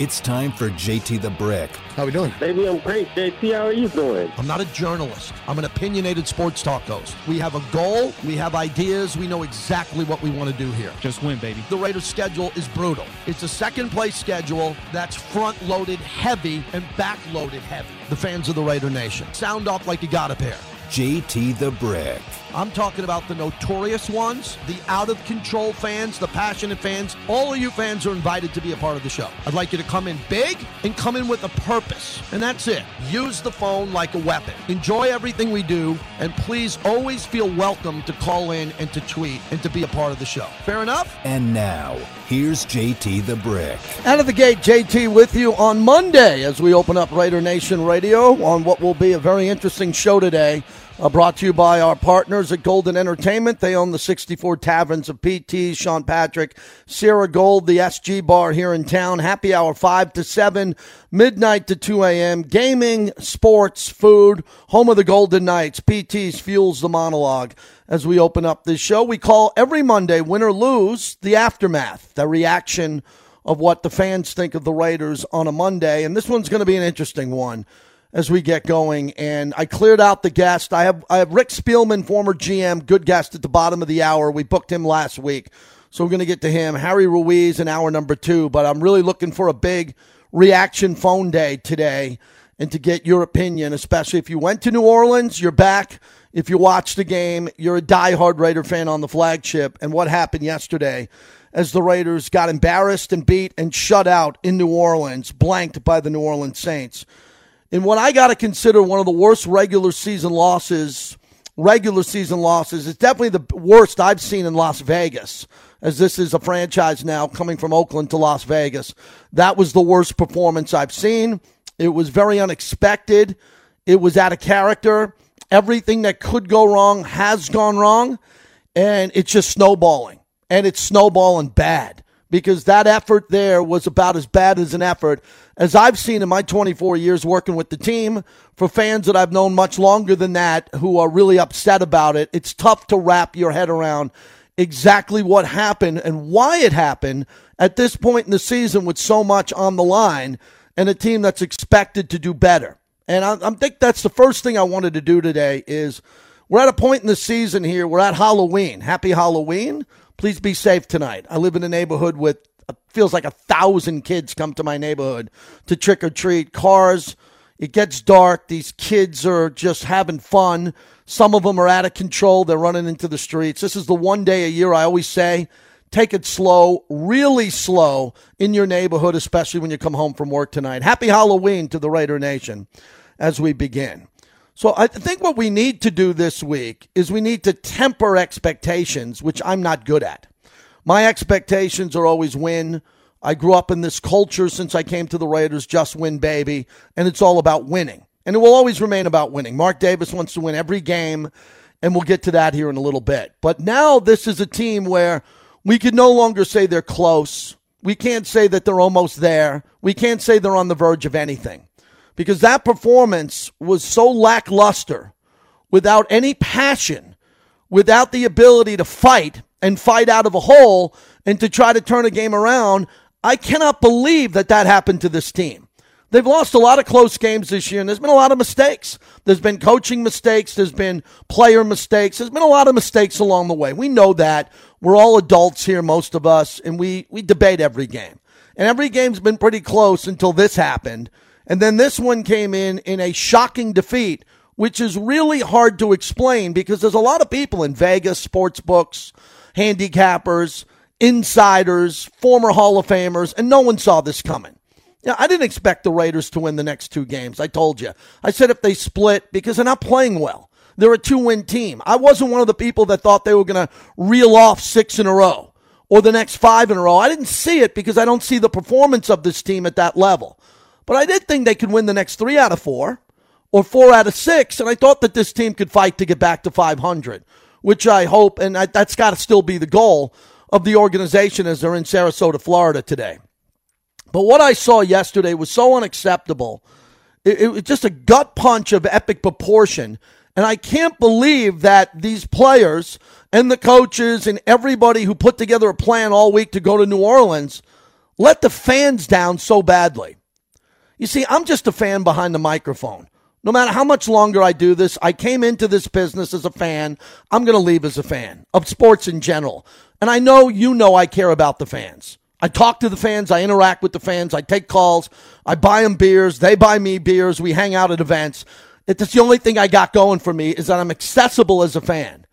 It's time for JT the Brick. How we doing? Baby, I'm great. JT, how are you doing? I'm not a journalist. I'm an opinionated sports talk host. We have a goal. We have ideas. We know exactly what we want to do here. Just win, baby. The Raiders' schedule is brutal. It's a second place schedule that's front loaded heavy and back loaded heavy. The fans of the Raider Nation. Sound off like you got a pair. JT the Brick. I'm talking about the notorious ones, the out of control fans, the passionate fans. All of you fans are invited to be a part of the show. I'd like you to come in big and come in with a purpose. And that's it. Use the phone like a weapon. Enjoy everything we do. And please always feel welcome to call in and to tweet and to be a part of the show. Fair enough? And now, here's JT the Brick. Out of the gate, JT with you on Monday as we open up Raider Nation Radio on what will be a very interesting show today. Uh, brought to you by our partners at Golden Entertainment. They own the 64 taverns of PT, Sean Patrick, Sierra Gold, the SG bar here in town. Happy hour 5 to 7, midnight to 2 a.m. Gaming, sports, food, home of the Golden Knights. PT's fuels the monologue as we open up this show. We call every Monday, win or lose, the aftermath, the reaction of what the fans think of the Raiders on a Monday. And this one's going to be an interesting one as we get going. And I cleared out the guest. I have I have Rick Spielman, former GM, good guest at the bottom of the hour. We booked him last week, so we're going to get to him. Harry Ruiz in hour number two. But I'm really looking for a big reaction phone day today, and to get your opinion, especially if you went to New Orleans, you're back. If you watched the game, you're a diehard Raider fan on the flagship, and what happened yesterday as the Raiders got embarrassed and beat and shut out in New Orleans, blanked by the New Orleans Saints in what I got to consider one of the worst regular season losses, regular season losses. It's definitely the worst I've seen in Las Vegas, as this is a franchise now coming from Oakland to Las Vegas. That was the worst performance I've seen. It was very unexpected. It was out of character. Everything that could go wrong has gone wrong, and it's just snowballing. And it's snowballing bad because that effort there was about as bad as an effort as I've seen in my 24 years working with the team. For fans that I've known much longer than that who are really upset about it, it's tough to wrap your head around exactly what happened and why it happened at this point in the season with so much on the line and a team that's expected to do better. And I, I think that's the first thing I wanted to do today is we're at a point in the season here. We're at Halloween. Happy Halloween. Please be safe tonight. I live in a neighborhood with feels like a thousand kids come to my neighborhood to trick or treat. Cars, it gets dark. These kids are just having fun. Some of them are out of control. They're running into the streets. This is the one day a year I always say take it slow, really slow in your neighborhood, especially when you come home from work tonight. Happy Halloween to the Raider Nation as we begin. So I think what we need to do this week is we need to temper expectations, which I'm not good at. My expectations are always win. I grew up in this culture since I came to the Raiders, just win, baby. And it's all about winning. And it will always remain about winning. Mark Davis wants to win every game, and we'll get to that here in a little bit. But now this is a team where we can no longer say they're close. We can't say that they're almost there. We can't say they're on the verge of anything because that performance was so lackluster without any passion, without the ability to fight and fight out of a hole and to try to turn a game around. I cannot believe that that happened to this team. They've lost a lot of close games this year, and there's been a lot of mistakes. There's been coaching mistakes, there's been player mistakes, there's been a lot of mistakes along the way. We know that. We're all adults here, most of us, and we, we debate every game. And every game's been pretty close until this happened. And then this one came in in a shocking defeat, which is really hard to explain because there's a lot of people in Vegas, sports books, handicappers, insiders, former Hall of Famers, and no one saw this coming. I didn't expect the Raiders to win the next two games. I told you. I said if they split because they're not playing well. They're a two win team. I wasn't one of the people that thought they were going to reel off six in a row or the next five in a row. I didn't see it because I don't see the performance of this team at that level. But I did think they could win the next three out of four or four out of six. And I thought that this team could fight to get back to 500, which I hope, and I, that's got to still be the goal of the organization as they're in Sarasota, Florida today. But what I saw yesterday was so unacceptable. It, it was just a gut punch of epic proportion. And I can't believe that these players and the coaches and everybody who put together a plan all week to go to New Orleans let the fans down so badly. You see, I'm just a fan behind the microphone. No matter how much longer I do this, I came into this business as a fan. I'm going to leave as a fan of sports in general. And I know you know I care about the fans. I talk to the fans, I interact with the fans, I take calls, I buy them beers, they buy me beers, we hang out at events. It's the only thing I got going for me is that I'm accessible as a fan.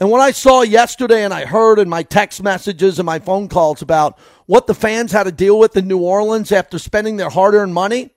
And what I saw yesterday and I heard in my text messages and my phone calls about what the fans had to deal with in New Orleans after spending their hard earned money,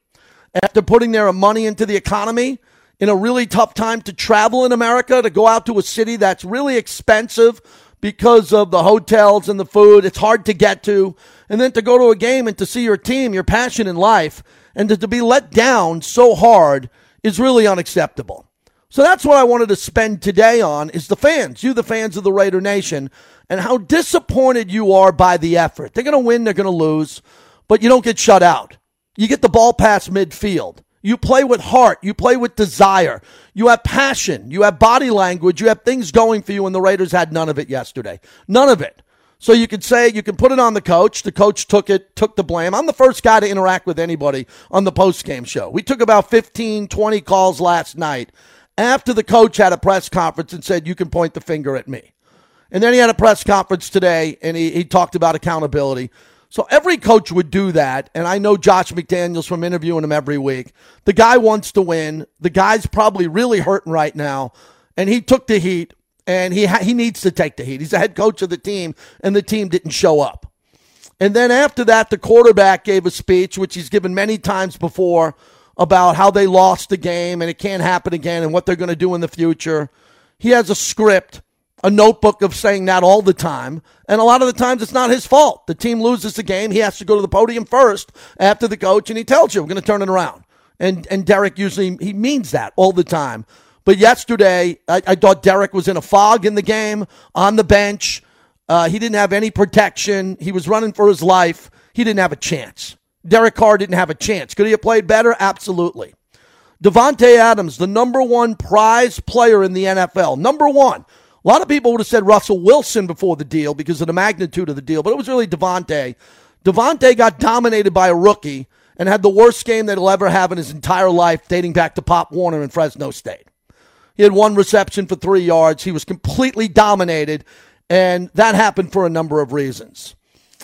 after putting their money into the economy in a really tough time to travel in America, to go out to a city that's really expensive because of the hotels and the food. It's hard to get to. And then to go to a game and to see your team, your passion in life, and to, to be let down so hard is really unacceptable. So that's what I wanted to spend today on is the fans, you the fans of the Raider Nation, and how disappointed you are by the effort. They're going to win, they're going to lose, but you don't get shut out. You get the ball past midfield. You play with heart. You play with desire. You have passion. You have body language. You have things going for you, and the Raiders had none of it yesterday. None of it. So you could say, you can put it on the coach. The coach took it, took the blame. I'm the first guy to interact with anybody on the post game show. We took about 15, 20 calls last night after the coach had a press conference and said, You can point the finger at me. And then he had a press conference today and he, he talked about accountability. So every coach would do that. And I know Josh McDaniels from interviewing him every week. The guy wants to win. The guy's probably really hurting right now. And he took the heat and he, ha- he needs to take the heat. He's the head coach of the team and the team didn't show up. And then after that, the quarterback gave a speech, which he's given many times before about how they lost the game and it can't happen again and what they're going to do in the future. He has a script, a notebook of saying that all the time. And a lot of the times it's not his fault. The team loses the game. He has to go to the podium first after the coach and he tells you, we're going to turn it around. And, and Derek usually, he means that all the time. But yesterday, I, I thought Derek was in a fog in the game on the bench. Uh, he didn't have any protection. He was running for his life. He didn't have a chance. Derek Carr didn't have a chance. Could he have played better? Absolutely. Davante Adams, the number one prize player in the NFL. Number one. A lot of people would have said Russell Wilson before the deal because of the magnitude of the deal, but it was really Davante. Davante got dominated by a rookie and had the worst game that he'll ever have in his entire life, dating back to Pop Warner in Fresno State. He had one reception for three yards. He was completely dominated, and that happened for a number of reasons.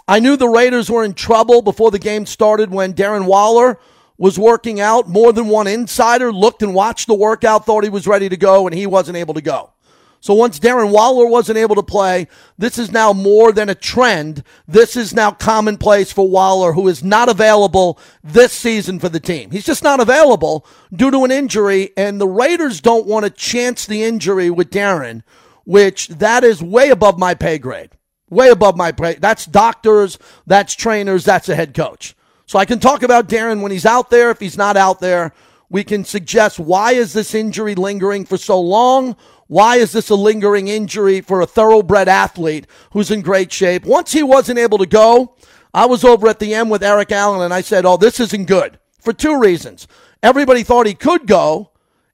I knew the Raiders were in trouble before the game started when Darren Waller was working out. More than one insider looked and watched the workout, thought he was ready to go, and he wasn't able to go. So once Darren Waller wasn't able to play, this is now more than a trend. This is now commonplace for Waller, who is not available this season for the team. He's just not available due to an injury, and the Raiders don't want to chance the injury with Darren, which that is way above my pay grade way above my pay. That's doctors, that's trainers, that's a head coach. So I can talk about Darren when he's out there. If he's not out there, we can suggest why is this injury lingering for so long? Why is this a lingering injury for a thoroughbred athlete who's in great shape? Once he wasn't able to go, I was over at the M with Eric Allen and I said, Oh, this isn't good for two reasons. Everybody thought he could go.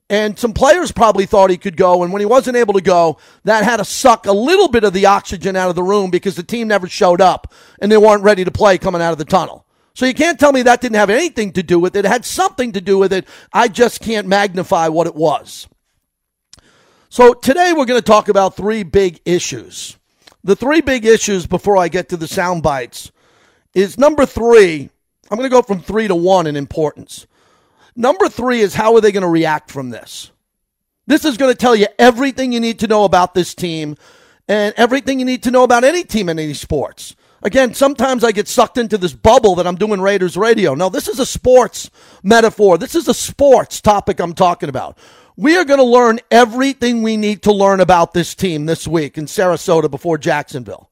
And some players probably thought he could go. And when he wasn't able to go, that had to suck a little bit of the oxygen out of the room because the team never showed up and they weren't ready to play coming out of the tunnel. So you can't tell me that didn't have anything to do with it. It had something to do with it. I just can't magnify what it was. So today we're going to talk about three big issues. The three big issues before I get to the sound bites is number three. I'm going to go from three to one in importance. Number three is how are they going to react from this? This is going to tell you everything you need to know about this team and everything you need to know about any team in any sports. Again, sometimes I get sucked into this bubble that I'm doing Raiders radio. No, this is a sports metaphor. This is a sports topic I'm talking about. We are going to learn everything we need to learn about this team this week in Sarasota before Jacksonville.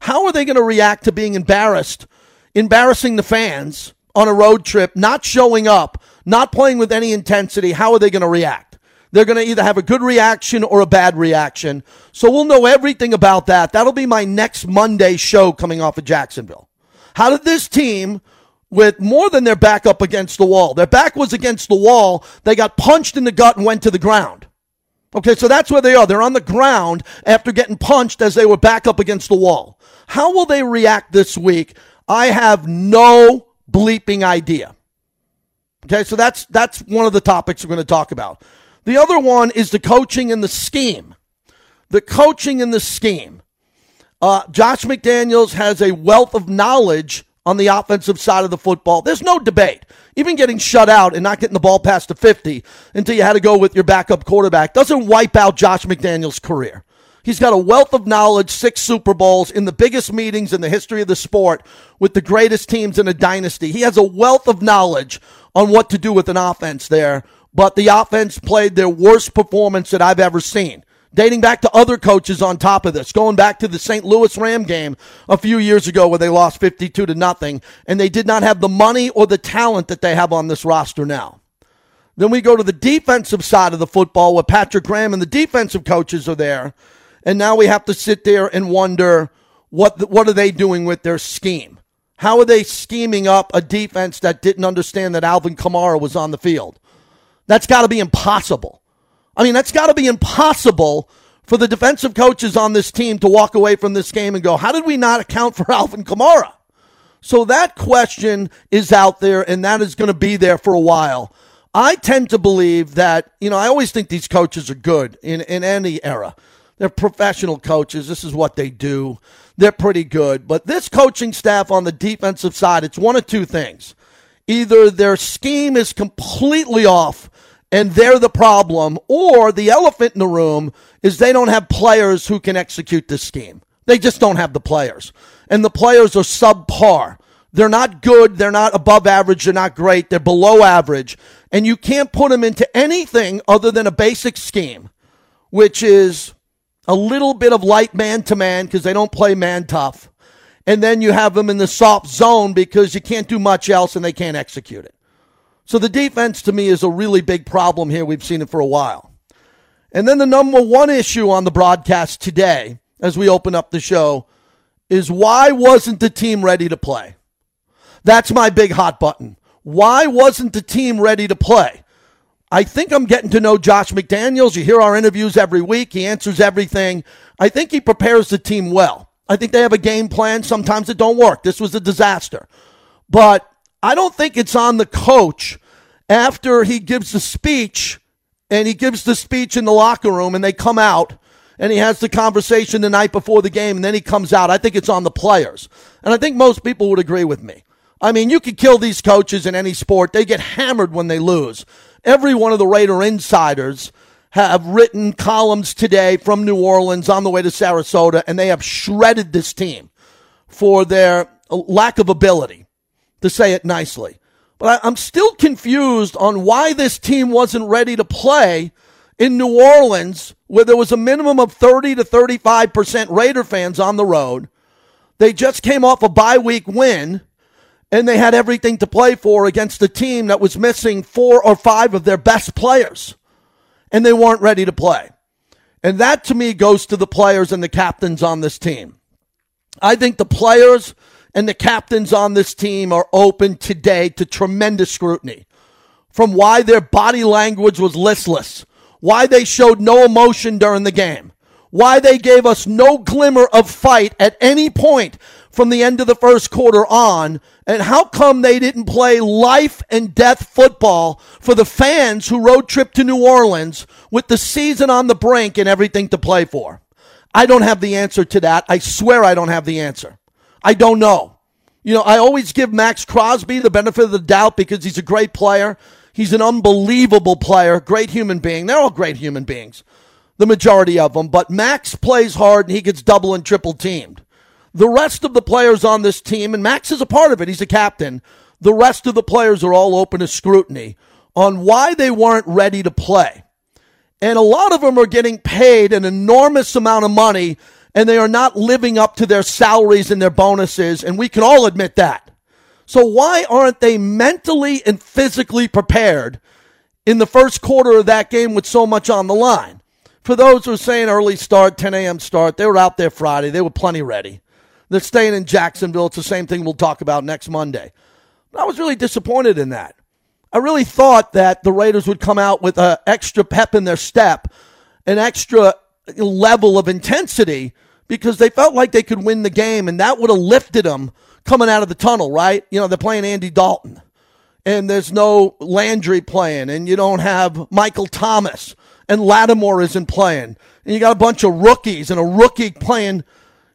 How are they going to react to being embarrassed, embarrassing the fans on a road trip, not showing up, not playing with any intensity, how are they going to react? They're going to either have a good reaction or a bad reaction. So we'll know everything about that. That'll be my next Monday show coming off of Jacksonville. How did this team, with more than their back up against the wall, their back was against the wall, they got punched in the gut and went to the ground. Okay, so that's where they are. They're on the ground after getting punched as they were back up against the wall. How will they react this week? I have no bleeping idea. Okay, so that's that's one of the topics we're going to talk about. The other one is the coaching and the scheme. The coaching and the scheme. Uh, Josh McDaniels has a wealth of knowledge on the offensive side of the football. There's no debate. Even getting shut out and not getting the ball past the 50 until you had to go with your backup quarterback doesn't wipe out Josh McDaniels' career. He's got a wealth of knowledge, six Super Bowls in the biggest meetings in the history of the sport with the greatest teams in a dynasty. He has a wealth of knowledge on what to do with an offense there, but the offense played their worst performance that I've ever seen. Dating back to other coaches on top of this, going back to the St. Louis Ram game a few years ago where they lost 52 to nothing, and they did not have the money or the talent that they have on this roster now. Then we go to the defensive side of the football where Patrick Graham and the defensive coaches are there and now we have to sit there and wonder what the, what are they doing with their scheme? How are they scheming up a defense that didn't understand that Alvin Kamara was on the field? That's got to be impossible. I mean, that's got to be impossible for the defensive coaches on this team to walk away from this game and go, how did we not account for Alvin Kamara? So that question is out there and that is going to be there for a while. I tend to believe that, you know, I always think these coaches are good in, in any era. They're professional coaches. This is what they do. They're pretty good. But this coaching staff on the defensive side, it's one of two things. Either their scheme is completely off and they're the problem, or the elephant in the room is they don't have players who can execute this scheme. They just don't have the players. And the players are subpar. They're not good. They're not above average. They're not great. They're below average. And you can't put them into anything other than a basic scheme, which is a little bit of light man to man because they don't play man tough. And then you have them in the soft zone because you can't do much else and they can't execute it. So the defense to me is a really big problem here. We've seen it for a while. And then the number one issue on the broadcast today, as we open up the show, is why wasn't the team ready to play? That's my big hot button. Why wasn't the team ready to play? I think I'm getting to know Josh McDaniels. You hear our interviews every week. He answers everything. I think he prepares the team well. I think they have a game plan. Sometimes it don't work. This was a disaster. But I don't think it's on the coach after he gives the speech and he gives the speech in the locker room and they come out and he has the conversation the night before the game and then he comes out. I think it's on the players. And I think most people would agree with me. I mean, you could kill these coaches in any sport. They get hammered when they lose. Every one of the Raider insiders have written columns today from New Orleans on the way to Sarasota, and they have shredded this team for their lack of ability, to say it nicely. But I, am still confused on why this team wasn't ready to play in New Orleans, where there was a minimum of 30 to 35% Raider fans on the road. They just came off a bye week win and they had everything to play for against a team that was missing four or five of their best players, and they weren't ready to play. And that to me goes to the players and the captains on this team. I think the players and the captains on this team are open today to tremendous scrutiny from why their body language was listless, why they showed no emotion during the game, why they gave us no glimmer of fight at any point from the end of the first quarter on, and how come they didn't play life and death football for the fans who road trip to New Orleans with the season on the brink and everything to play for? I don't have the answer to that. I swear I don't have the answer. I don't know. You know, I always give Maxx Crosby the benefit of the doubt because he's a great player. He's an unbelievable player, great human being. They're all great human beings, the majority of them. But Maxx plays hard and he gets double and triple teamed. The rest of the players on this team, and Maxx is a part of it, he's a captain. The rest of the players are all open to scrutiny on why they weren't ready to play. And a lot of them are getting paid an enormous amount of money and they are not living up to their salaries and their bonuses. And we can all admit that. So why aren't they mentally and physically prepared in the first quarter of that game with so much on the line? For those who are saying early start, 10 a.m. start, they were out there Friday. They were plenty ready. They're staying in Jacksonville. It's the same thing we'll talk about next Monday. But I was really disappointed in that. I really thought that the Raiders would come out with an extra pep in their step, an extra level of intensity, because they felt like they could win the game, and that would have lifted them coming out of the tunnel, right? You know, they're playing Andy Dalton and there's no Landry playing, and you don't have Michael Thomas, and Lattimore isn't playing, and you got a bunch of rookies and a rookie playing,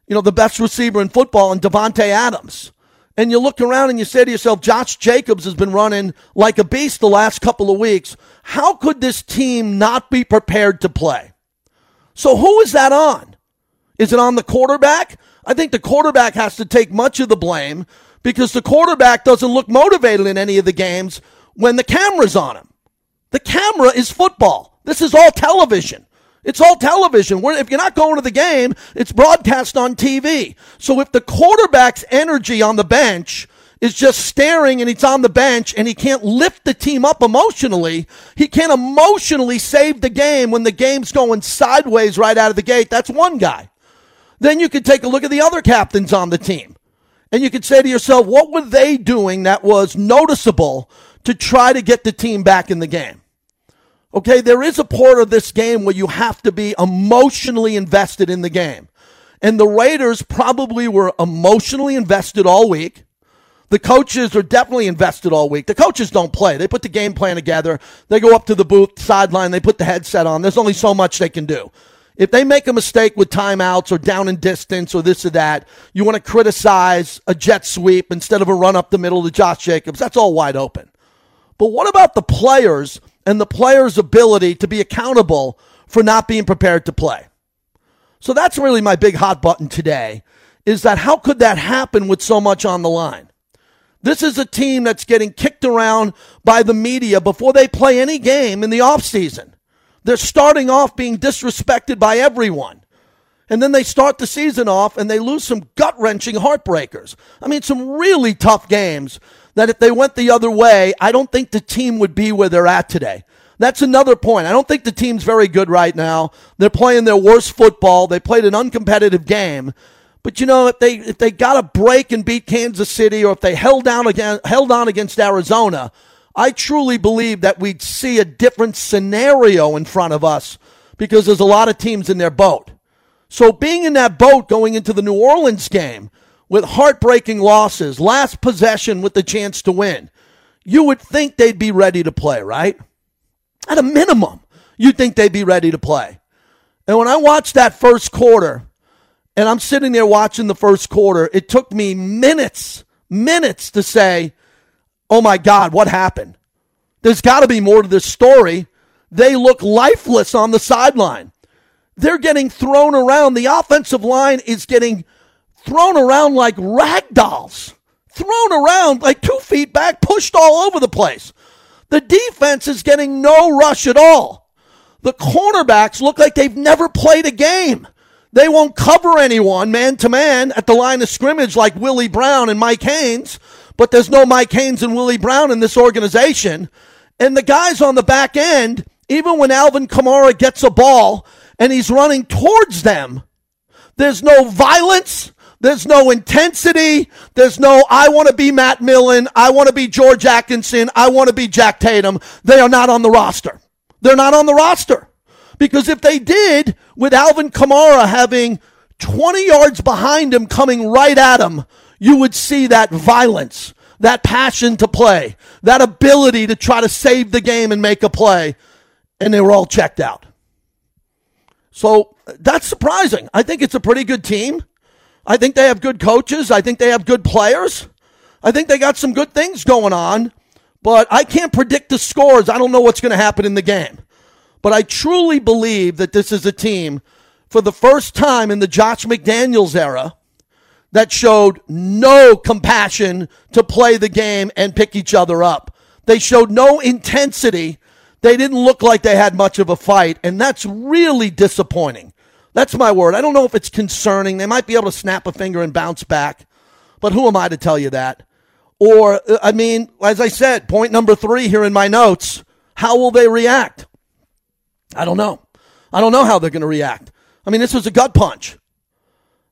you know, the best receiver in football, and Davante Adams. And you look around and you say to yourself, Josh Jacobs has been running like a beast the last couple of weeks. How could this team not be prepared to play? So who is that on? Is it on the quarterback? I think the quarterback has to take much of the blame because the quarterback doesn't look motivated in any of the games when the camera's on him. The camera is football. This is all television. It's all television. If you're not going to the game, it's broadcast on TV. So if the quarterback's energy on the bench is just staring and he's on the bench and he can't lift the team up emotionally, he can't emotionally save the game when the game's going sideways right out of the gate. That's one guy. Then you could take a look at the other captains on the team. And you could say to yourself, what were they doing that was noticeable to try to get the team back in the game? Okay, there is a part of this game where you have to be emotionally invested in the game. And the Raiders probably were emotionally invested all week. The coaches are definitely invested all week. The coaches don't play. They put the game plan together. They go up to the booth, sideline, they put the headset on. There's only so much they can do. If they make a mistake with timeouts or down in distance or this or that, you want to criticize a jet sweep instead of a run up the middle to Josh Jacobs. That's all wide open. But what about the players and the players' ability to be accountable for not being prepared to play? So that's really my big hot button today is that how could that happen with so much on the line? This is a team that's getting kicked around by the media before they play any game in the offseason. They're starting off being disrespected by everyone. And then they start the season off and they lose some gut wrenching heartbreakers. I mean, some really tough games that if they went the other way, I don't think the team would be where they're at today. That's another point. I don't think the team's very good right now. They're playing their worst football. They played an uncompetitive game. But you know, if they if they got a break and beat Kansas City, or if they held down again held on against Arizona, I truly believe that we'd see a different scenario in front of us because there's a lot of teams in their boat. So being in that boat going into the New Orleans game with heartbreaking losses, last possession with the chance to win, you would think they'd be ready to play, right? At a minimum, you'd think they'd be ready to play. And when I watched that first quarter, and I'm sitting there watching the first quarter, it took me minutes, minutes to say, oh my God, what happened? There's got to be more to this story. They look lifeless on the sideline. They're getting thrown around. The offensive line is getting thrown around like rag dolls, thrown around like two feet back, pushed all over the place. The defense is getting no rush at all. The cornerbacks look like they've never played a game. They won't cover anyone man to man at the line of scrimmage like Willie Brown and Mike Haynes but there's no Mike Haynes and Willie Brown in this organization. And the guys on the back end, even when Alvin Kamara gets a ball and he's running towards them, there's no violence. There's no intensity. There's no, I want to be Matt Millen. I want to be George Atkinson. I want to be Jack Tatum. They are not on the roster. They're not on the roster. Because if they did, with Alvin Kamara having 20 yards behind him coming right at him, you would see that violence, that passion to play, that ability to try to save the game and make a play. And they were all checked out. So that's surprising. I think it's a pretty good team. I think they have good coaches. I think they have good players. I think they got some good things going on, but I can't predict the scores. I don't know what's going to happen in the game. But I truly believe that this is a team for the first time in the Josh McDaniels era that showed no compassion to play the game and pick each other up. They showed no intensity. They didn't look like they had much of a fight, and that's really disappointing. That's my word. I don't know if it's concerning. They might be able to snap a finger and bounce back, but who am I to tell you that? Or, uh, I mean, as I said, point number three here in my notes how will they react? I don't know. I don't know how they're going to react. I mean, this was a gut punch.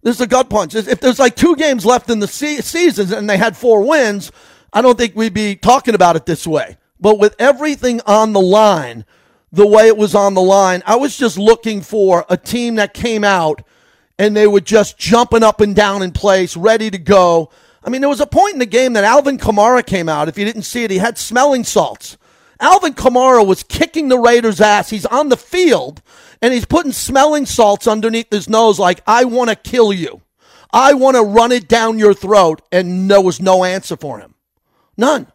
This is a gut punch. If there's like two games left in the se- season and they had four wins, I don't think we'd be talking about it this way. But with everything on the line, the way it was on the line, I was just looking for a team that came out and they were just jumping up and down in place, ready to go. I mean, there was a point in the game that Alvin Kamara came out. If you didn't see it, he had smelling salts. Alvin Kamara was kicking the Raiders' ass. He's on the field and he's putting smelling salts underneath his nose, like, I want to kill you. I want to run it down your throat. And there was no answer for him. None.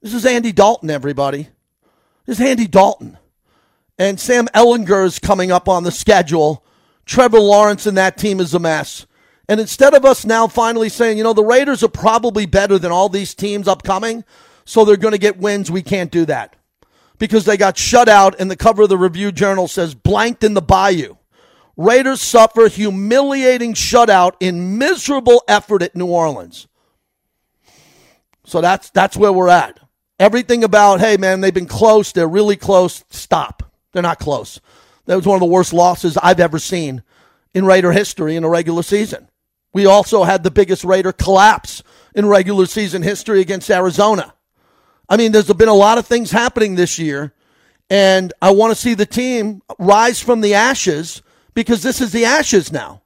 This is Andy Dalton, everybody. This is Andy Dalton. And Sam Ehlinger is coming up on the schedule. Trevor Lawrence and that team is a mess. And instead of us now finally saying, you know, the Raiders are probably better than all these teams upcoming, so they're going to get wins, we can't do that. Because they got shut out, and the cover of the Review Journal says blanked in the bayou. Raiders suffer humiliating shutout in miserable effort at New Orleans. So that's that's where we're at. Everything about, hey man, they've been close, they're really close. Stop. They're not close. That was one of the worst losses I've ever seen in Raider history in a regular season. We also had the biggest Raider collapse in regular season history against Arizona. I mean, there's been a lot of things happening this year, and I want to see the team rise from the ashes because this is the ashes now.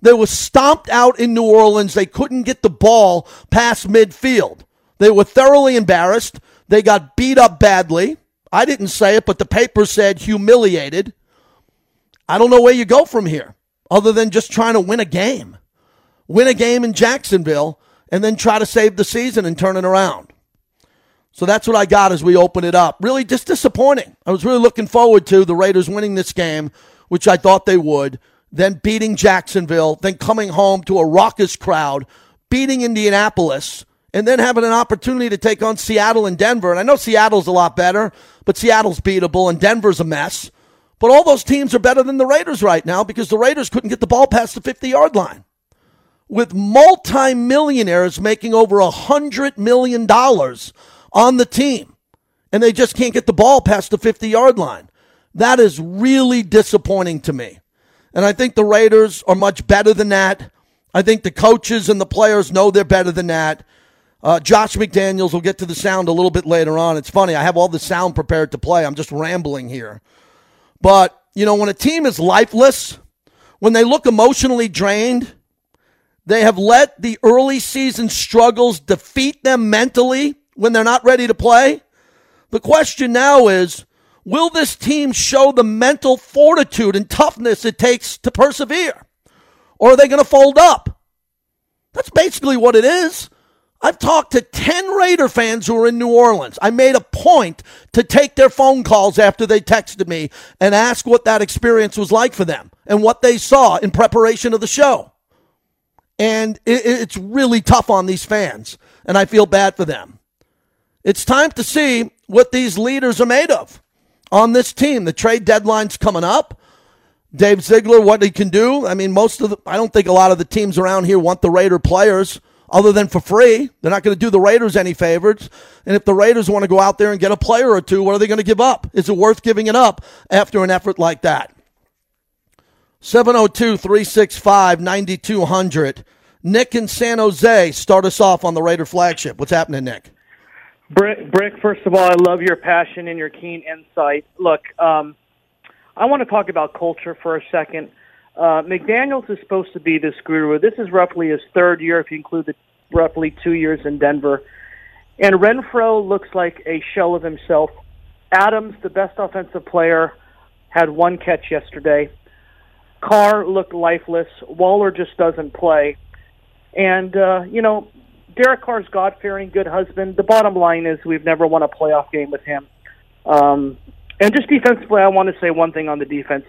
They were stomped out in New Orleans. They couldn't get the ball past midfield. They were thoroughly embarrassed. They got beat up badly. I didn't say it, but the paper said humiliated. I don't know where you go from here other than just trying to win a game. Win a game in Jacksonville and then try to save the season and turn it around. So that's what I got as we open it up. Really just disappointing. I was really looking forward to the Raiders winning this game, which I thought they would, then beating Jacksonville, then coming home to a raucous crowd, beating Indianapolis, and then having an opportunity to take on Seattle and Denver. And I know Seattle's a lot better, but Seattle's beatable and Denver's a mess. But all those teams are better than the Raiders right now because the Raiders couldn't get the ball past the 50 yard line. With multimillionaires making over a $100 million on the team, and they just can't get the ball past the 50 yard line. That is really disappointing to me. And I think the Raiders are much better than that. I think the coaches and the players know they're better than that. Uh, Josh McDaniels will get to the sound a little bit later on. It's funny, I have all the sound prepared to play. I'm just rambling here. But, you know, when a team is lifeless, when they look emotionally drained, they have let the early season struggles defeat them mentally when they're not ready to play. The question now is will this team show the mental fortitude and toughness it takes to persevere? Or are they going to fold up? That's basically what it is. I've talked to 10 Raider fans who are in New Orleans. I made a point to take their phone calls after they texted me and ask what that experience was like for them and what they saw in preparation of the show. And it's really tough on these fans, and I feel bad for them. It's time to see what these leaders are made of on this team. The trade deadline's coming up. Dave Ziegler, what he can do. I mean, most of the, I don't think a lot of the teams around here want the Raider players other than for free. They're not going to do the Raiders any favors. And if the Raiders want to go out there and get a player or two, what are they going to give up? Is it worth giving it up after an effort like that? 702 365 9200. Nick in San Jose, start us off on the Raider flagship. What's happening, Nick? Brick, Brick, first of all, I love your passion and your keen insight. Look, um, I want to talk about culture for a second. Uh, McDaniels is supposed to be this guru. This is roughly his third year, if you include the roughly two years in Denver. And Renfrow looks like a shell of himself. Adams, the best offensive player, had one catch yesterday. Carr looked lifeless. Waller just doesn't play. And, uh, you know, Derek Carr's God fearing, good husband. The bottom line is we've never won a playoff game with him. Um, and just defensively, I want to say one thing on the defense.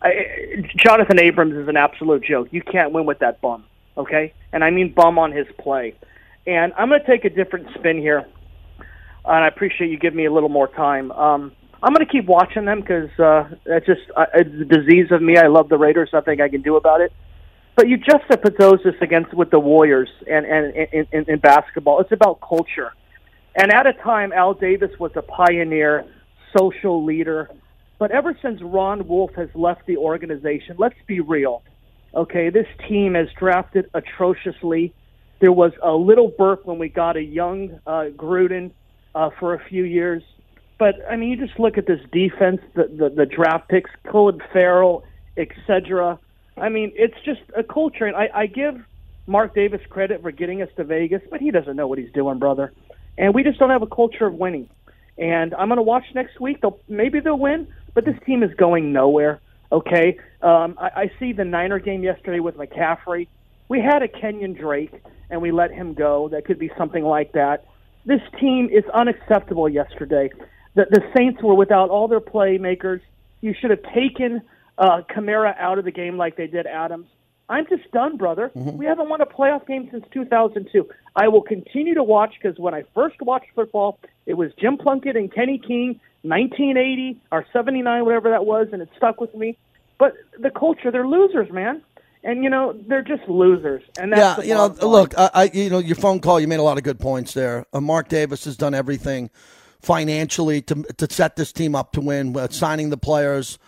I, Jonathan Abrams is an absolute joke. You can't win with that bum, okay? And I mean bum on his play. And I'm going to take a different spin here, and I appreciate you giving me a little more time. Um, I'm going to keep watching them because uh, that's just uh, it's a disease of me. I love the Raiders. Nothing I can do about it. But you juxtapose this against with the Warriors and and in, in, basketball. It's about culture. And at a time, Al Davis was a pioneer, social leader, but ever since Ron Wolf has left the organization, let's be real. Okay, this team has drafted atrociously. There was a little burp when we got a young uh, Gruden uh, for a few years. But I mean, you just look at this defense, the the, the draft picks, Clelin Ferrell, etc. I mean, it's just a culture, and I, I give Mark Davis credit for getting us to Vegas, but he doesn't know what he's doing, brother. And we just don't have a culture of winning. And I'm going to watch next week. They'll maybe they'll win, but this team is going nowhere. Okay, um, I, I see the Niner game yesterday with McCaffrey. We had a Kenyon Drake, and we let him go. That could be something like that. This team is unacceptable yesterday. The, the Saints were without all their playmakers. You should have taken uh, Kamara out of the game like they did Adams. I'm just done, brother. Mm-hmm. We haven't won a playoff game since 2002. I will continue to watch because when I first watched football, it was Jim Plunkett and Kenny King, 1980 or 79, whatever that was, and it stuck with me. But the culture, they're losers, man. And you know they're just losers, and that's yeah. You know, look, I, I, you know, your phone call, you made a lot of good points there. Uh, Mark Davis has done everything financially to to set this team up to win, uh, signing the players,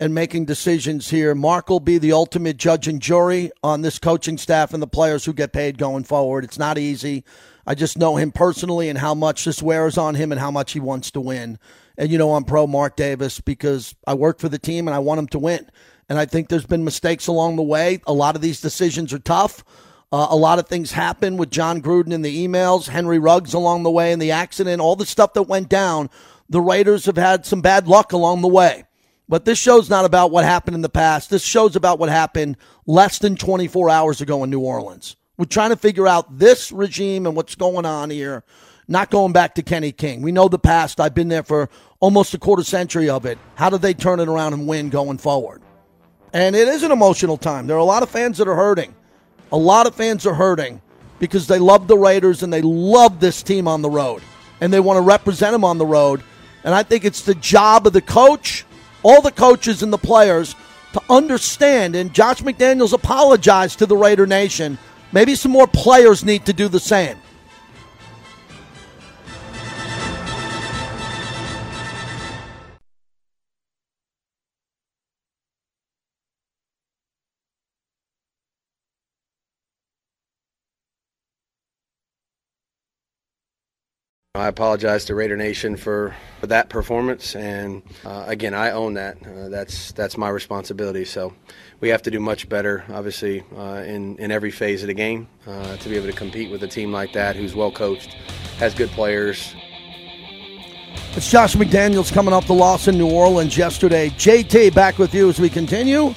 and making decisions here. Mark will be the ultimate judge and jury on this coaching staff and the players who get paid going forward. It's not easy. I just know him personally and how much this wears on him and how much he wants to win. And, you know, I'm pro Mark Davis because I work for the team and I want him to win. And I think there's been mistakes along the way. A lot of these decisions are tough. Uh, a lot of things happen with Jon Gruden in the emails, Henry Ruggs along the way in the accident, all the stuff that went down. The Raiders have had some bad luck along the way. But this show's not about what happened in the past. This show's about what happened less than 24 hours ago in New Orleans. We're trying to figure out this regime and what's going on here, not going back to Kenny King. We know the past. I've been there for almost a quarter century of it. How do they turn it around and win going forward? And it is an emotional time. There are a lot of fans that are hurting. A lot of fans are hurting because they love the Raiders and they love this team on the road and they want to represent them on the road. And I think it's the job of the coach all the coaches and the players to understand. And Josh McDaniels apologized to the Raider Nation. Maybe some more players need to do the same. I apologize to Raider Nation for, for that performance, and uh, again, I own that. Uh, that's that's my responsibility. So we have to do much better, obviously, uh, in in every phase of the game uh, to be able to compete with a team like that, who's well coached, has good players. It's Josh McDaniels coming off the loss in New Orleans yesterday. JT back with you as we continue.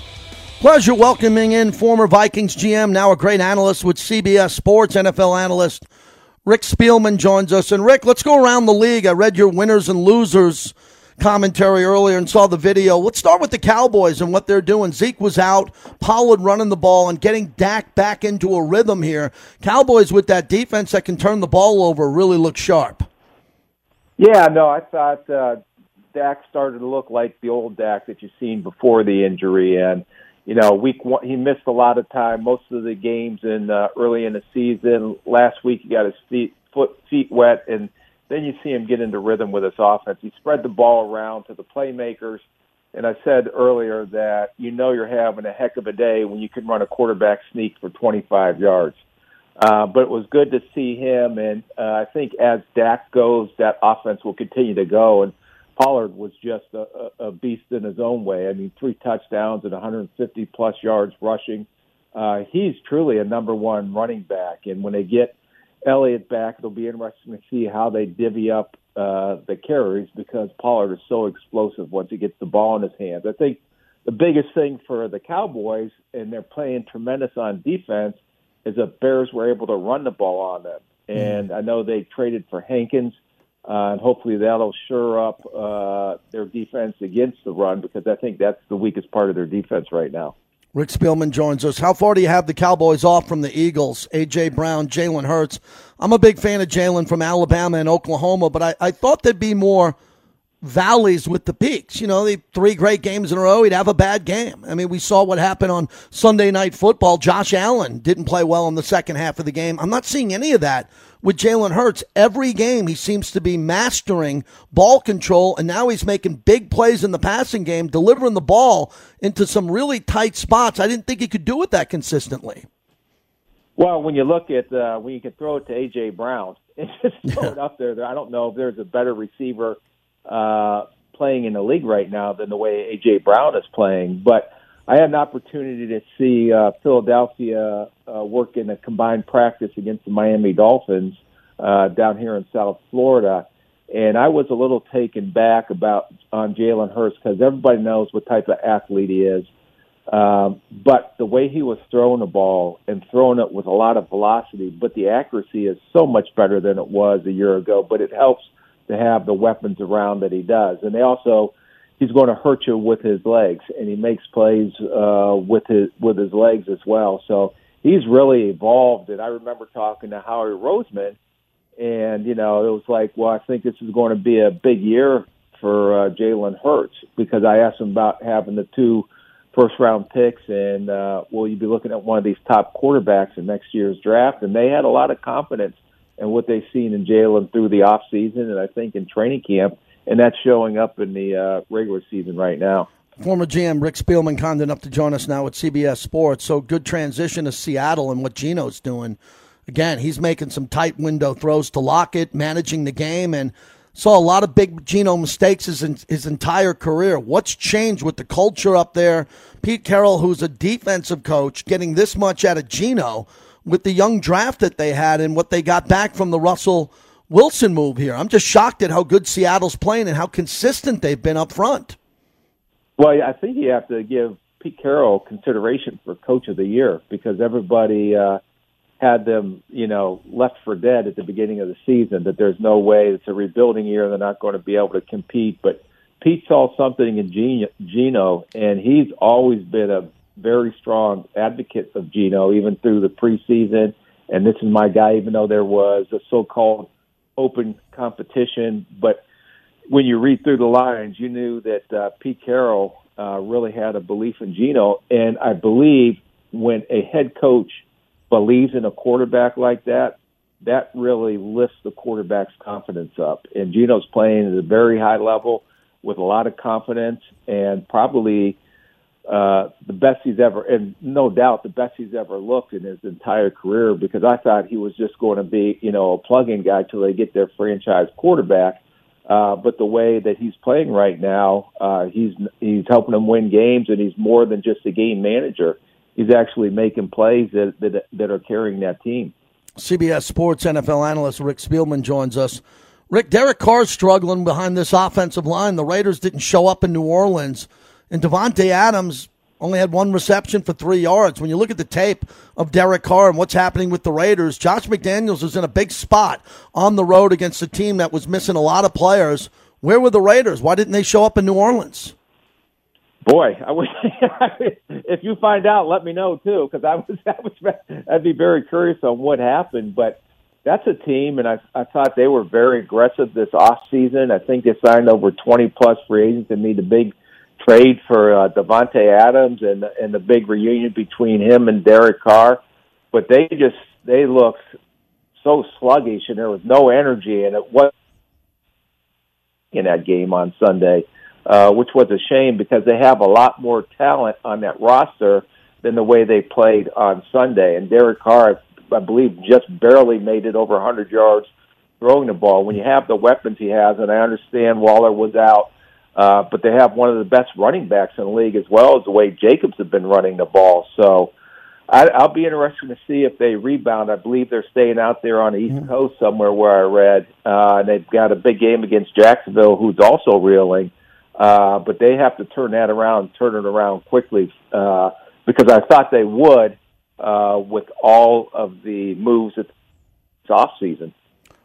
Pleasure welcoming in former Vikings GM, now a great analyst with CBS Sports, NFL analyst. Rick Spielman joins us. And Rick, let's go around the league. I read your winners and losers commentary earlier and saw the video. Let's start with the Cowboys and what they're doing. Zeke was out, Pollard running the ball and getting Dak back into a rhythm here. Cowboys with that defense that can turn the ball over really look sharp. Yeah, no, I thought uh, Dak started to look like the old Dak that you've seen before the injury, and you know, week one he missed a lot of time, most of the games in uh, early in the season. Last week he got his feet foot feet wet, and then you see him get into rhythm with his offense. He spread the ball around to the playmakers, and I said earlier that you know you're having a heck of a day when you can run a quarterback sneak for 25 yards. Uh, but it was good to see him, and uh, I think as Dak goes, that offense will continue to go. And Pollard was just a, a beast in his own way. I mean, three touchdowns and 150 plus yards rushing. Uh, he's truly a number one running back. And when they get Elliott back, it'll be interesting to see how they divvy up uh, the carries because Pollard is so explosive once he gets the ball in his hands. I think the biggest thing for the Cowboys, and they're playing tremendous on defense, is that Bears were able to run the ball on them. Mm-hmm. And mm. I know they traded for Hankins uh, and hopefully that'll shore up uh, their defense against the run because I think that's the weakest part of their defense right now. Rick Spielman joins us. How far do you have the Cowboys off from the Eagles? A.J. Brown, Jalen Hurts. I'm a big fan of Jalen from Alabama and Oklahoma, but I, I thought there'd be more – valleys with the peaks. You know, the three great games in a row, he'd have a bad game. I mean, we saw what happened on Sunday Night Football. Josh Allen didn't play well in the second half of the game. I'm not seeing any of that with Jalen Hurts. Every game, he seems to be mastering ball control, and now he's making big plays in the passing game, delivering the ball into some really tight spots. I didn't think he could do it that consistently. Well, when you look at uh, when you can throw it to AJ Brown, it's just throw it up there. I don't know if there's a better receiver uh, playing in the league right now than the way AJ Brown is playing. But I had an opportunity to see uh, Philadelphia uh, work in a combined practice against the Miami Dolphins uh, down here in South Florida, and I was a little taken back about on Jalen Hurts because everybody knows what type of athlete he is. Um, but the way he was throwing the ball and throwing it with a lot of velocity, but the accuracy is so much better than it was a year ago. But it helps to have the weapons around that he does, and they also he's going to hurt you with his legs, and he makes plays uh, with his with his legs as well. So he's really evolved. And I remember talking to Howie Roseman, and you know it was like, well, I think this is going to be a big year for uh, Jalen Hurts because I asked him about having the two first round picks and uh, will you be looking at one of these top quarterbacks in next year's draft? And they had a lot of confidence in what they've seen in Jalen through the off season and I think in training camp, and that's showing up in the uh, regular season right now. Former GM Rick Spielman kind enough to join us now at CBS Sports. So good transition to Seattle and what Geno's doing. Again, he's making some tight window throws to Lockett, managing the game, and saw a lot of big Geno mistakes his, his entire career. What's changed with the culture up there? Pete Carroll, who's a defensive coach, getting this much out of Geno with the young draft that they had and what they got back from the Russell Wilson move here. I'm just shocked at how good Seattle's playing and how consistent they've been up front. Well, I think you have to give Pete Carroll consideration for Coach of the Year because everybody uh, – had them, you know, left for dead at the beginning of the season. That there's no way it's a rebuilding year; they're not going to be able to compete. But Pete saw something in Geno and he's always been a very strong advocates of Geno, even through the preseason. And this is my guy, even though there was a so-called open competition. But when you read through the lines, you knew that uh, Pete Carroll uh, really had a belief in Geno, and I believe when a head coach believes in a quarterback like that, that really lifts the quarterback's confidence up. And Geno's playing at a very high level with a lot of confidence and probably uh, the best he's ever, and no doubt the best he's ever looked in his entire career because I thought he was just going to be, you know, a plug-in guy till they get their franchise quarterback. Uh, but the way that he's playing right now, uh, he's he's helping them win games, and he's more than just a game manager he's actually making plays that, that, that are carrying that team. CBS Sports NFL analyst Rick Spielman joins us. Rick, Derek Carr's struggling behind this offensive line. The Raiders didn't show up in New Orleans, and Davante Adams only had one reception for three yards. When you look at the tape of Derek Carr and what's happening with the Raiders, Josh McDaniels is in a big spot on the road against a team that was missing a lot of players. Where were the Raiders? Why didn't they show up in New Orleans? Boy, I wish if you find out, let me know too, because I was, I was I'd be very curious on what happened. But that's a team, and I I thought they were very aggressive this off season. I think they signed over twenty plus free agents and made a big trade for uh, Davante Adams and and the big reunion between him and Derek Carr. But they just they looked so sluggish, and there was no energy, and it was in that game on Sunday uh, which was a shame because they have a lot more talent on that roster than the way they played on Sunday. And Derek Carr, I believe, just barely made it over 100 yards throwing the ball. When you have the weapons he has, and I understand Waller was out, uh, but they have one of the best running backs in the league as well as the way Jacobs have been running the ball. So I, I'll be interested to see if they rebound. I believe they're staying out there on the East mm-hmm. Coast somewhere where I read, uh, and they've got a big game against Jacksonville, who's also reeling. Uh, but they have to turn that around, turn it around quickly, uh, because I thought they would uh, with all of the moves at the off season.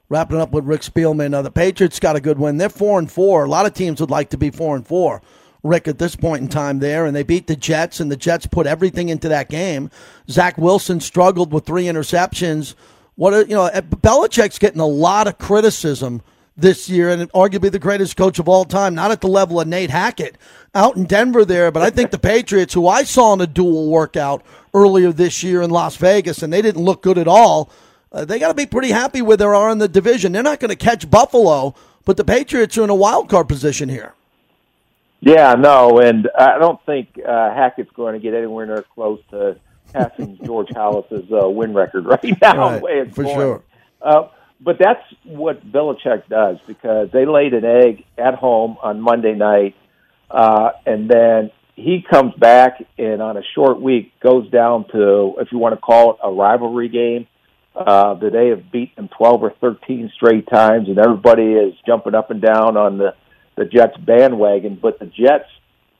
Wrapping up with Rick Spielman, uh, the Patriots got a good win. They're four and four. A lot of teams would like to be four and four. Rick at this point in time there, and they beat the Jets, and the Jets put everything into that game. Zach Wilson struggled with three interceptions. What you know, Belichick's getting a lot of criticism this year and arguably the greatest coach of all time, not at the level of Nate Hackett out in Denver there, but I think the Patriots, who I saw in a dual workout earlier this year in Las Vegas, and they didn't look good at all, uh, they got to be pretty happy where they are in the division. They're not going to catch Buffalo, but the Patriots are in a wild card position here. Yeah, no, and I don't think uh, Hackett's going to get anywhere near close to passing George Halas's uh, win record right now. Right, way it's for going. sure. Uh, but that's what Belichick does because they laid an egg at home on Monday night, uh, and then he comes back and on a short week goes down to, if you want to call it a rivalry game, uh, that they have beaten 12 or 13 straight times, and everybody is jumping up and down on the, the Jets bandwagon. But the Jets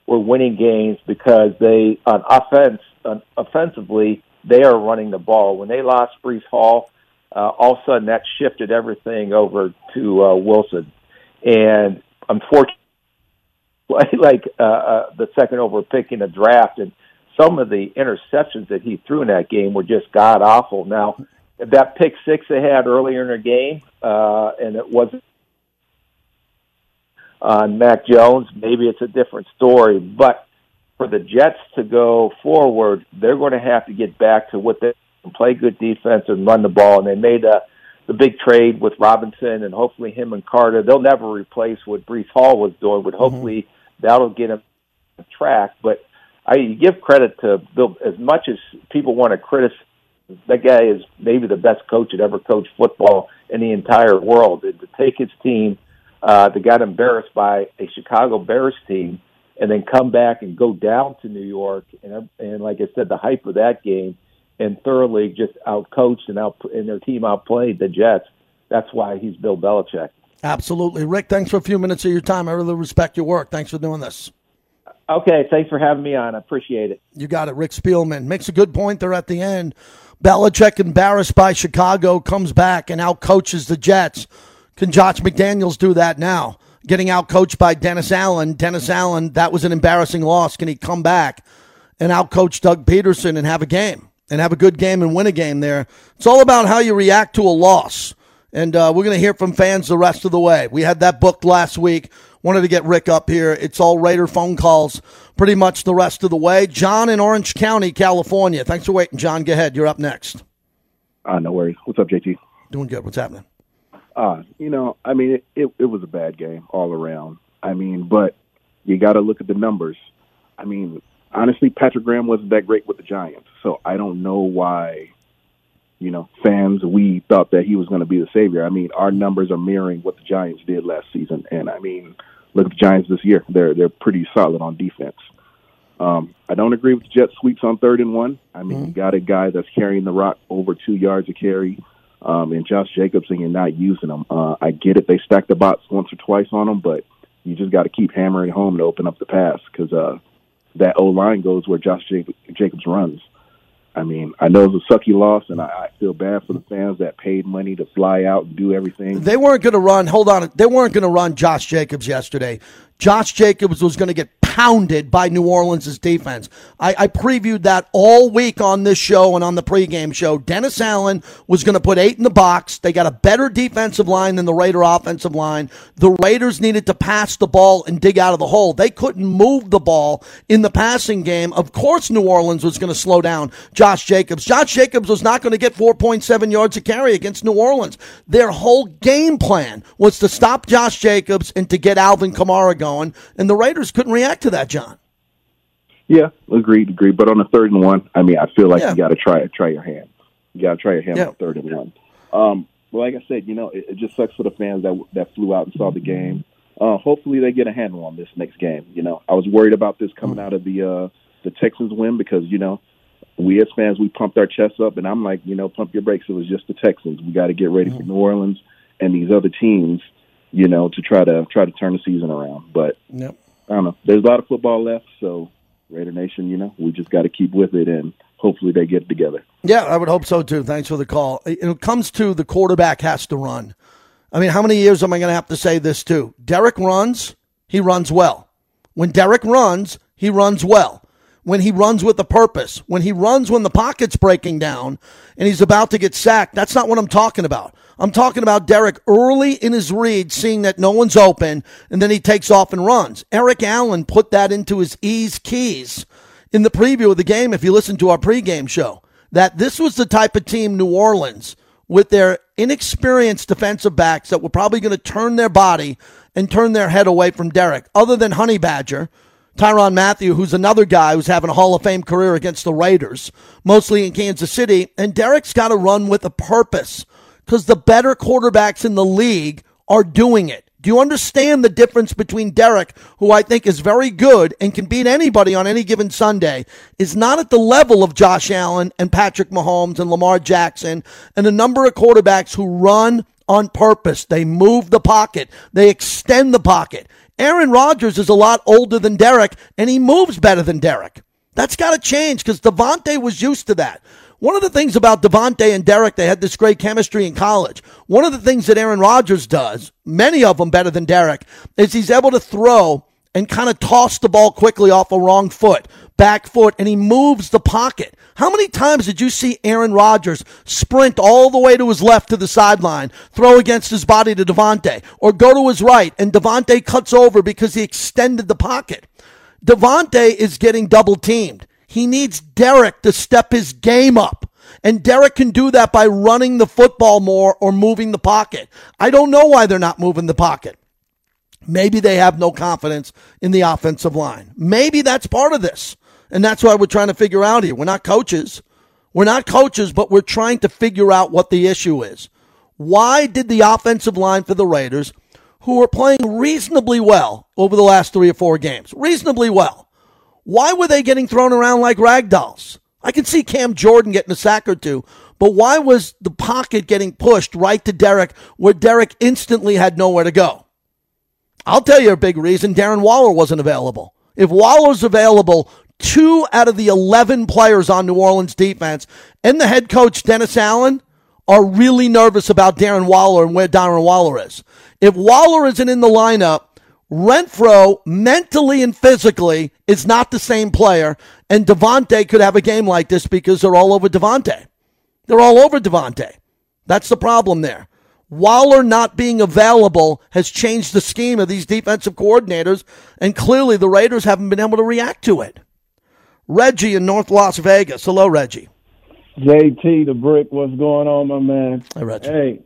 were winning games because they, on offense, on offensively, they are running the ball. When they lost Breece Hall, uh, all of a sudden that shifted everything over to uh, Wilson. And unfortunately, like uh, uh, the second over pick in the draft, and some of the interceptions that he threw in that game were just god awful. Now, that pick six they had earlier in the game, uh, and it wasn't on Mac Jones, maybe it's a different story. But for the Jets to go forward, they're going to have to get back to what they can play good defense and run the ball. And they made a, the big trade with Robinson, and hopefully him and Carter. They'll never replace what Breece Hall was doing, but hopefully mm-hmm. that'll get him on track. But I give credit to Bill as much as people want to criticize. That guy is maybe the best coach that ever coached football in the entire world. And to take his team uh, that got embarrassed by a Chicago Bears team, and then come back and go down to New York, and and like I said, the hype of that game, and thoroughly just outcoached and out and their team outplayed the Jets. That's why he's Bill Belichick. Absolutely, Rick. Thanks for a few minutes of your time. I really respect your work. Thanks for doing this. Okay, thanks for having me on. I appreciate it. You got it, Rick Spielman makes a good point there at the end. Belichick embarrassed by Chicago comes back and outcoaches the Jets. Can Josh McDaniels do that now? Getting out coached by Dennis Allen. Dennis Allen, that was an embarrassing loss. Can he come back and outcoach Doug Pederson and have a game and have a good game and win a game there? It's all about how you react to a loss. And uh, we're going to hear from fans the rest of the way. We had that booked last week. Wanted to get Rick up here. It's all Raider phone calls pretty much the rest of the way. John in Orange County, California. Thanks for waiting, John. Go ahead. You're up next. Uh, no worries. What's up, JT? Doing good. What's happening? Uh, you know, I mean, it, it, it was a bad game all around. I mean, but you got to look at the numbers. I mean, honestly, Patrick Graham wasn't that great with the Giants, so I don't know why, you know, fans we thought that he was going to be the savior. I mean, our numbers are mirroring what the Giants did last season, and I mean, look at the Giants this year; they're they're pretty solid on defense. Um, I don't agree with the jet sweeps on third and one. I mean, mm-hmm. you got a guy that's carrying the rock over two yards of carry um, and Josh Jacobs, and you're not using them. Uh, I get it; they stack the box once or twice on them, but you just got to keep hammering home to open up the pass because uh, that O line goes where Josh Jacobs runs. I mean, I know it was a sucky loss, and I, I feel bad for the fans that paid money to fly out and do everything. They weren't going to run. Hold on, they weren't going to run Josh Jacobs yesterday. Josh Jacobs was going to get pounded by New Orleans' defense. I, I, previewed that all week on this show and on the pregame show. Dennis Allen was going to put eight in the box. They got a better defensive line than the Raider offensive line. The Raiders needed to pass the ball and dig out of the hole. They couldn't move the ball in the passing game. Of course, New Orleans was going to slow down Josh Jacobs. Josh Jacobs was not going to get 4.7 yards a carry against New Orleans. Their whole game plan was to stop Josh Jacobs and to get Alvin Kamara going, and the Raiders couldn't react to that, John. Yeah, agreed, agreed. But on the third and one, I mean, I feel like yeah. you got to try try your hand. You got to try your hand yeah. on third and one. Um, well, like I said, you know, it, it, just sucks for the fans that that flew out and saw the game. Uh, hopefully, they get a handle on this next game. You know, I was worried about this coming out of the uh, the Texans win because you know we as fans we pumped our chests up, and I'm like, you know, pump your brakes. It was just the Texans. We got to get ready for New Orleans and these other teams you know, to try to try to turn the season around. But yep. I don't know. There's a lot of football left, so Raider Nation, you know, we just got to keep with it and hopefully they get together. Yeah, I would hope so too. Thanks for the call. it comes to the quarterback has to run. I mean, how many years am I going to have to say this too? Derek runs, he runs well. When Derek runs, he runs well. When he runs with a purpose, when he runs when the pocket's breaking down and he's about to get sacked, that's not what I'm talking about. I'm talking about Derek early in his read, seeing that no one's open, and then he takes off and runs. Eric Allen put that into his ease keys in the preview of the game, if you listen to our pregame show, that this was the type of team New Orleans, with their inexperienced defensive backs, that were probably going to turn their body and turn their head away from Derek, other than Honey Badger. Tyrann Mathieu, who's another guy who's having a Hall of Fame career against the Raiders, mostly in Kansas City. And Derek's got to run with a purpose because the better quarterbacks in the league are doing it. Do you understand the difference between Derek, who I think is very good and can beat anybody on any given Sunday, is not at the level of Josh Allen and Patrick Mahomes and Lamar Jackson and a number of quarterbacks who run on purpose. They move the pocket. They extend the pocket. Aaron Rodgers is a lot older than Derek and he moves better than Derek. That's got to change because Davante was used to that. One of the things about Davante and Derek, they had this great chemistry in college. One of the things that Aaron Rodgers does, many of them better than Derek, is he's able to throw and kind of toss the ball quickly off a wrong foot, back foot, and he moves the pocket. How many times did you see Aaron Rodgers sprint all the way to his left to the sideline, throw against his body to Davante, or go to his right and Davante cuts over because he extended the pocket? Davante is getting double teamed. He needs Derek to step his game up. And Derek can do that by running the football more or moving the pocket. I don't know why they're not moving the pocket. Maybe they have no confidence in the offensive line. Maybe that's part of this. And that's why we're trying to figure out here. We're not coaches. We're not coaches, but we're trying to figure out what the issue is. Why did the offensive line for the Raiders, who are playing reasonably well over the last three or four games, reasonably well, why were they getting thrown around like rag dolls? I can see Cam Jordan getting a sack or two, but why was the pocket getting pushed right to Derek where Derek instantly had nowhere to go? I'll tell you a big reason Darren Waller wasn't available. If Waller's available, two out of the 11 players on New Orleans defense and the head coach, Dennis Allen, are really nervous about Darren Waller and where Darren Waller is. If Waller isn't in the lineup, Renfrow mentally and physically is not the same player, and Davante could have a game like this because they're all over Davante. They're all over Davante. That's the problem there. Waller not being available has changed the scheme of these defensive coordinators, and clearly the Raiders haven't been able to react to it. Reggie in North Las Vegas. Hello, Reggie. JT, the brick, what's going on, my man? Hey, Reggie. Hey,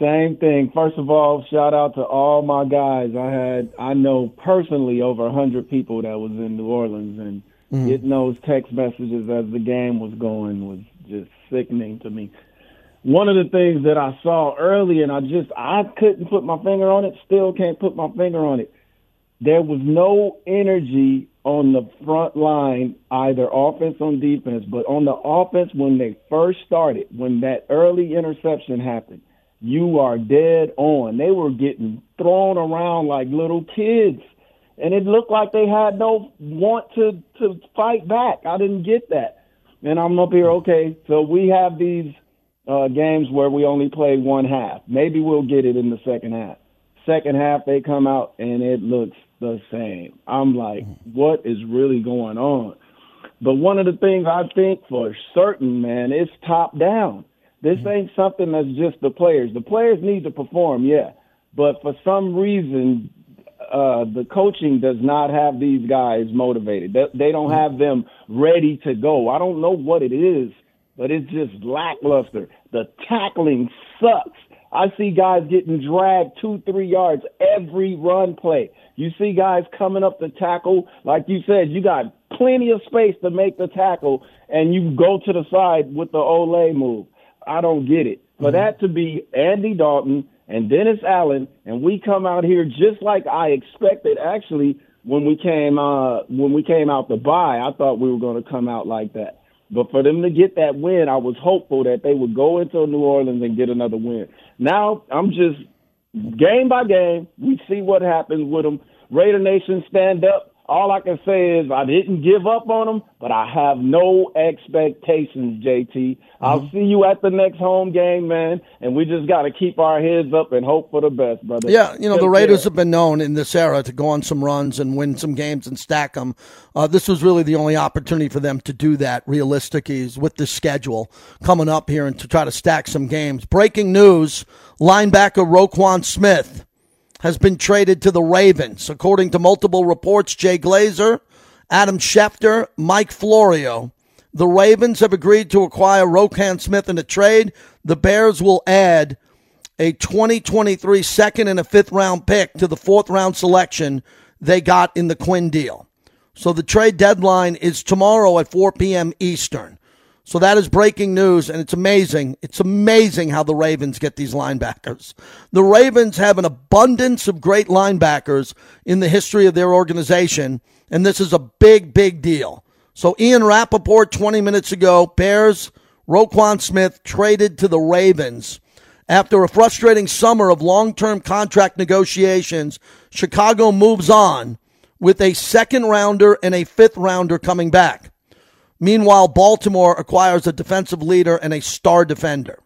same thing. First of all, shout out to all my guys. I had I know personally over a hundred people that was in New Orleans, and mm. getting those text messages as the game was going was just sickening to me. One of the things that I saw early, and I just I couldn't put my finger on it. Still can't put my finger on it. There was no energy on the front line, either offense or defense. But on the offense, when they first started, when that early interception happened you are dead on. They were getting thrown around like little kids. And it looked like they had no want to, to fight back. I didn't get that. And I'm up here, okay, so we have these uh, games where we only play one half. Maybe we'll get it in the second half. Second half, they come out and it looks the same. I'm like, what is really going on? But one of the things I think for certain, man, is top down. This mm-hmm. ain't something that's just the players. The players need to perform, yeah, but for some reason, uh, the coaching does not have these guys motivated. They, they don't mm-hmm. have them ready to go. I don't know what it is, but it's just lackluster. The tackling sucks. I see guys getting dragged two, three yards every run play. You see guys coming up to tackle, like you said, you got plenty of space to make the tackle, and you go to the side with the Ole move. I don't get it. For mm-hmm. that to be Andy Dalton and Dennis Allen, and we come out here just like I expected. Actually, when we came uh, when we came out the bye, I thought we were going to come out like that. But for them to get that win, I was hopeful that they would go into New Orleans and get another win. Now I'm just game by game. We see what happens with them. Raider Nation stand up all I can say is I didn't give up on them, but I have no expectations, JT. Mm-hmm. I'll see you at the next home game, man, and we just got to keep our heads up and hope for the best, brother. Yeah, you know, Take the Raiders care. have been known in this era to go on some runs and win some games and stack them. Uh, this was really the only opportunity for them to do that realistically is with the schedule coming up here and to try to stack some games. Breaking news, linebacker Roquan Smith has been traded to the Ravens. According to multiple reports, Jay Glazer, Adam Schefter, Mike Florio, the Ravens have agreed to acquire Roquan Smith in a trade. The Bears will add a 2023 second and a fifth round pick to the fourth round selection they got in the Quinn deal. So the trade deadline is tomorrow at 4 p.m. Eastern. So that is breaking news, and it's amazing. It's amazing how the Ravens get these linebackers. The Ravens have an abundance of great linebackers in the history of their organization, and this is a big, big deal. So Ian Rapoport, 20 minutes ago, Bears, Roquan Smith traded to the Ravens. After a frustrating summer of long-term contract negotiations, Chicago moves on with a second rounder and a fifth rounder coming back. Meanwhile, Baltimore acquires a defensive leader and a star defender.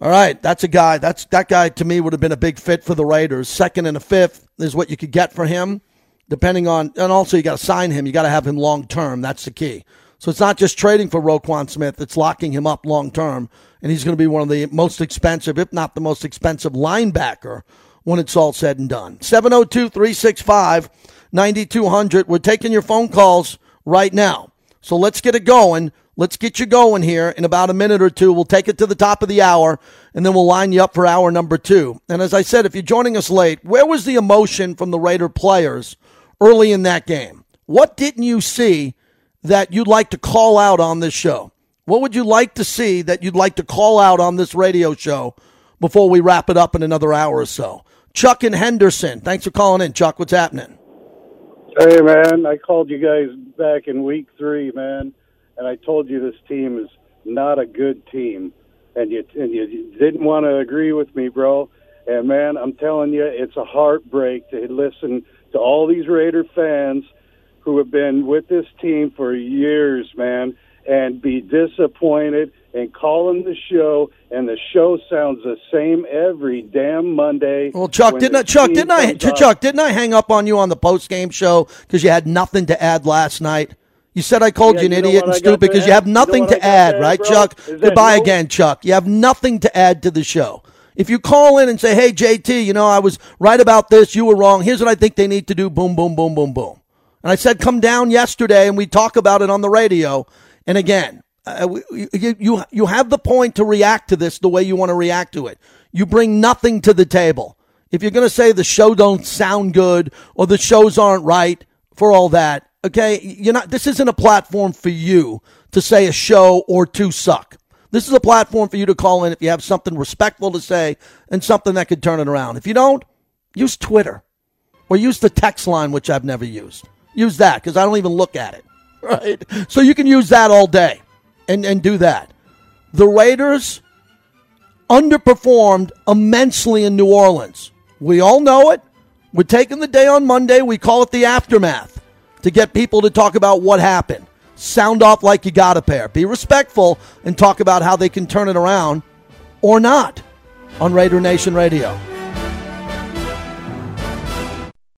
All right, that's a guy. That's that guy to me would have been a big fit for the Raiders. Second and a fifth is what you could get for him, depending on. And also, you got to sign him. You got to have him long term. That's the key. So it's not just trading for Roquan Smith; it's locking him up long term, and he's going to be one of the most expensive, if not the most expensive, linebacker when it's all said and done. 702 365 9200. We're taking your phone calls right now. So let's get it going. Let's get you going here in about a minute or two. We'll take it to the top of the hour and then we'll line you up for hour number two. And as I said, if you're joining us late, where was the emotion from the Raider players early in that game? What didn't you see that you'd like to call out on this show? What would you like to see that you'd like to call out on this radio show before we wrap it up in another hour or so? Chuck and Henderson, thanks for calling in. Chuck, what's happening? Hey, man, I called you guys back in week three, man, and I told you this team is not a good team, and you and you didn't want to agree with me, bro. And man, I'm telling you, it's a heartbreak to listen to all these Raider fans who have been with this team for years, man, and be disappointed and call calling the show, and the show sounds the same every damn Monday. Well, Chuck, didn't I, Chuck, didn't I, Chuck, didn't I hang up on you on the post game show because you had nothing to add last night? You said I called Yeah, you an you know idiot and stupid because you have You know nothing to add, to add, right, bro? Chuck? Goodbye no- again, Chuck. You have nothing to add to the show. If you call in and say, "Hey, JT, you know I was right about this, you were wrong. Here's what I think they need to do." Boom, boom, boom, boom, boom. And I said, "Come down yesterday and we talk about it on the radio." And again, uh, you, you you have the point to react to this the way you want to react to it. You bring nothing to the table. If you're going to say the show don't sound good or the shows aren't right for all that, okay, you're not. This isn't a platform for you to say a show or two suck. This is a platform for you to call in if you have something respectful to say and something that could turn it around. If you don't, use Twitter or use the text line, which I've never used. Use that because I don't even look at it. Right? So you can use that all day and, and do that. The Raiders underperformed immensely in New Orleans. We all know it. We're taking the day on Monday. We call it the aftermath to get people to talk about what happened. Sound off like you got a pair. Be respectful and talk about how they can turn it around or not on Raider Nation Radio.